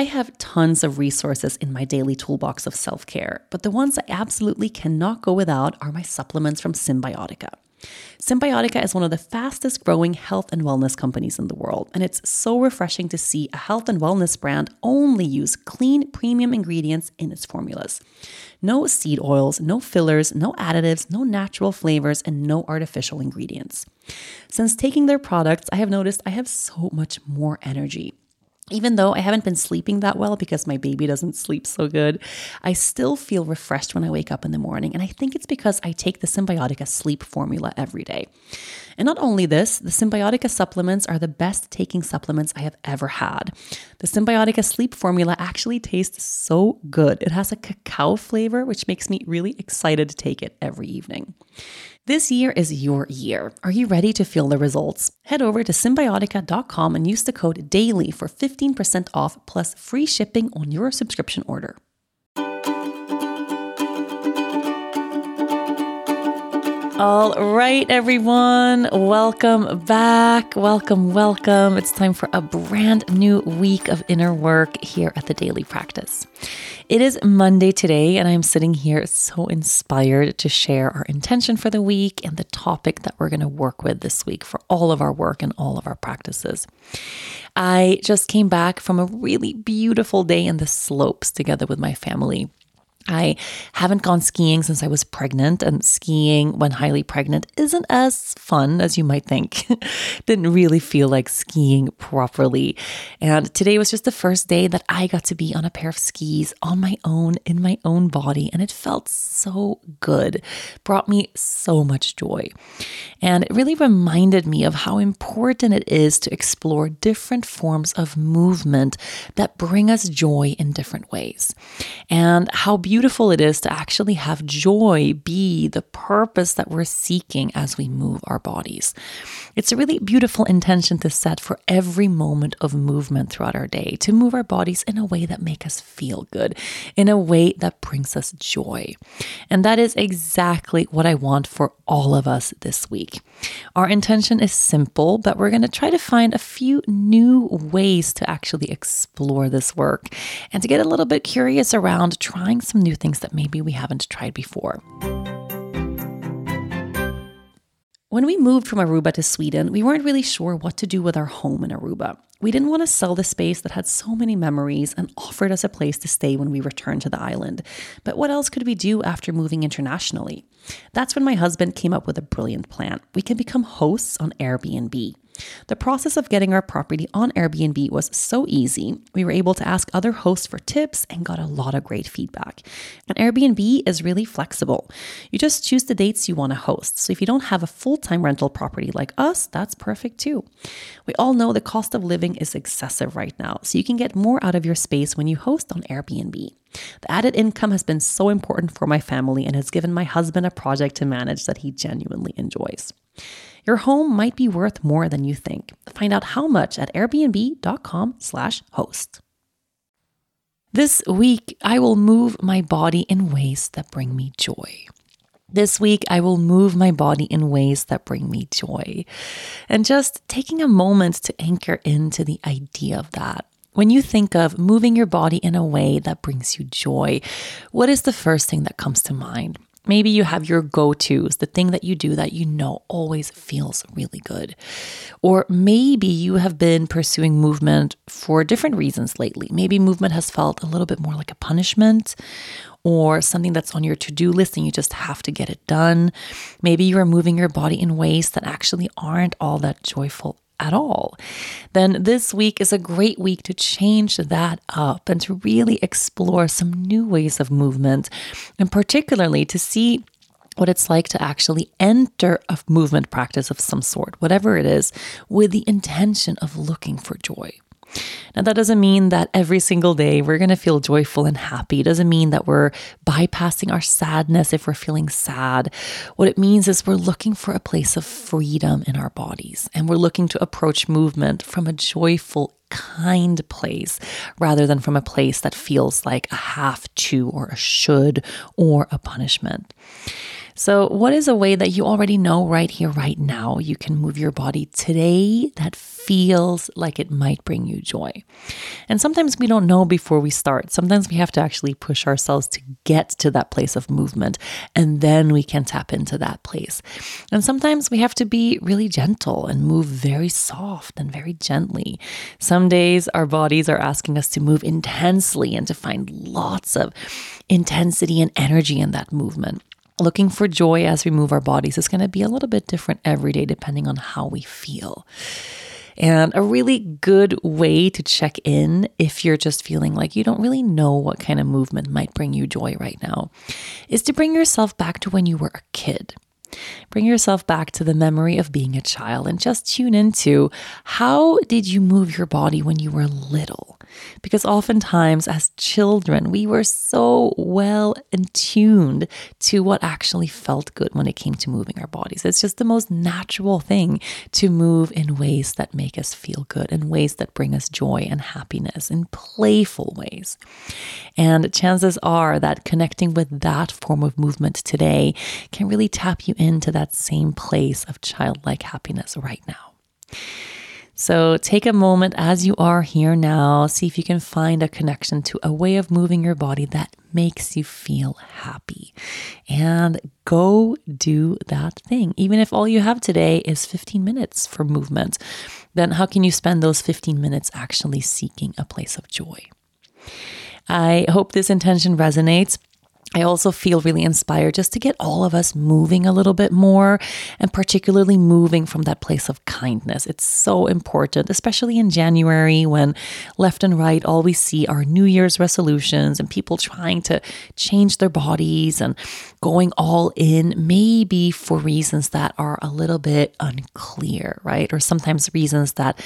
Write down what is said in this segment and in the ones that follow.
I have tons of resources in my daily toolbox of self care, but the ones I absolutely cannot go without are my supplements from Cymbiotika. Cymbiotika is one of the fastest growing health and wellness companies in the world, and it's so refreshing to see a health and wellness brand only use clean, premium ingredients in its formulas. No seed oils, no fillers, no additives, no natural flavors, and no artificial ingredients. Since taking their products, I have noticed I have so much more energy. Even though I haven't been sleeping that well because my baby doesn't sleep so good, I still feel refreshed when I wake up in the morning. And I think it's because I take the Cymbiotika sleep formula every day. And not only this, the Cymbiotika supplements are the best taking supplements I have ever had. The Cymbiotika sleep formula actually tastes so good. It has a cacao flavor, which makes me really excited to take it every evening. This year is your year. Are you ready to feel the results? Head over to cymbiotika.com and use the code DAILY for 15% off plus free shipping on your subscription order. All right, everyone, welcome back. Welcome, welcome. It's time for a brand new week of inner work here at the Daily Practice. It is Monday today, and I'm sitting here so inspired to share our intention for the week and the topic that we're going to work with this week for all of our work and all of our practices. I just came back from a really beautiful day in the slopes together with my family. I haven't gone skiing since I was pregnant, and skiing when highly pregnant isn't as fun as you might think. Didn't really feel like skiing properly. And today was just the first day that I got to be on a pair of skis on my own, in my own body, and it felt so good. Brought me so much joy. And it really reminded me of how important it is to explore different forms of movement that bring us joy in different ways, and how beautiful it is to actually have joy be the purpose that we're seeking as we move our bodies. It's a really beautiful intention to set for every moment of movement throughout our day, to move our bodies in a way that make us feel good, in a way that brings us joy. And that is exactly what I want for all of us this week. Our intention is simple, but we're going to try to find a few new ways to actually explore this work and to get a little bit curious around trying some new things that maybe we haven't tried before. When we moved from Aruba to Sweden, we weren't really sure what to do with our home in Aruba. We didn't want to sell the space that had so many memories and offered us a place to stay when we returned to the island. But what else could we do after moving internationally? That's when my husband came up with a brilliant plan. We can become hosts on Airbnb. The process of getting our property on Airbnb was so easy. We were able to ask other hosts for tips and got a lot of great feedback. And Airbnb is really flexible. You just choose the dates you want to host. So if you don't have a full time rental property like us, that's perfect too. We all know the cost of living is excessive right now, so you can get more out of your space when you host on Airbnb. The added income has been so important for my family and has given my husband a project to manage that he genuinely enjoys. Your home might be worth more than you think. Find out how much at airbnb.com/host. This week, I will move my body in ways that bring me joy. This week, I will move my body in ways that bring me joy. And just taking a moment to anchor into the idea of that. When you think of moving your body in a way that brings you joy, what is the first thing that comes to mind? Maybe you have your go tos, the thing that you do that you know always feels really good. Or maybe you have been pursuing movement for different reasons lately. Maybe movement has felt a little bit more like a punishment or something that's on your to do list and you just have to get it done. Maybe you are moving your body in ways that actually aren't all that joyful at all, then this week is a great week to change that up and to really explore some new ways of movement, and particularly to see what it's like to actually enter a movement practice of some sort, whatever it is, with the intention of looking for joy. Now, that doesn't mean that every single day we're going to feel joyful and happy. It doesn't mean that we're bypassing our sadness if we're feeling sad. What it means is we're looking for a place of freedom in our bodies and we're looking to approach movement from a joyful, kind place rather than from a place that feels like a have to or a should or a punishment. So, what is a way that you already know right here, right now, you can move your body today that feels like it might bring you joy? And sometimes we don't know before we start. Sometimes we have to actually push ourselves to get to that place of movement, and then we can tap into that place. And sometimes we have to be really gentle and move very soft and very gently. Some days our bodies are asking us to move intensely and to find lots of intensity and energy in that movement looking for joy as we move our bodies is going to be a little bit different every day depending on how we feel. And a really good way to check in if you're just feeling like you don't really know what kind of movement might bring you joy right now is to bring yourself back to when you were a kid. Bring yourself back to the memory of being a child and just tune into how did you move your body when you were little? Because oftentimes, as children, we were so well attuned to what actually felt good when it came to moving our bodies. It's just the most natural thing to move in ways that make us feel good, in ways that bring us joy and happiness, in playful ways. And chances are that connecting with that form of movement today can really tap you into that same place of childlike happiness right now. So take a moment as you are here now, see if you can find a connection to a way of moving your body that makes you feel happy. And go do that thing. Even if all you have today is 15 minutes for movement, then how can you spend those 15 minutes actually seeking a place of joy? I hope this intention resonates. I also feel really inspired just to get all of us moving a little bit more and particularly moving from that place of kindness. It's so important, especially in January when left and right all we see are New Year's resolutions and people trying to change their bodies and going all in, maybe for reasons that are a little bit unclear, right? Or sometimes reasons that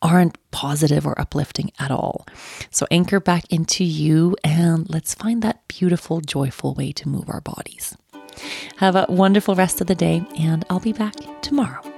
aren't positive or uplifting at all. So anchor back into you and let's find that beautiful, joyful way to move our bodies. Have a wonderful rest of the day, and I'll be back tomorrow.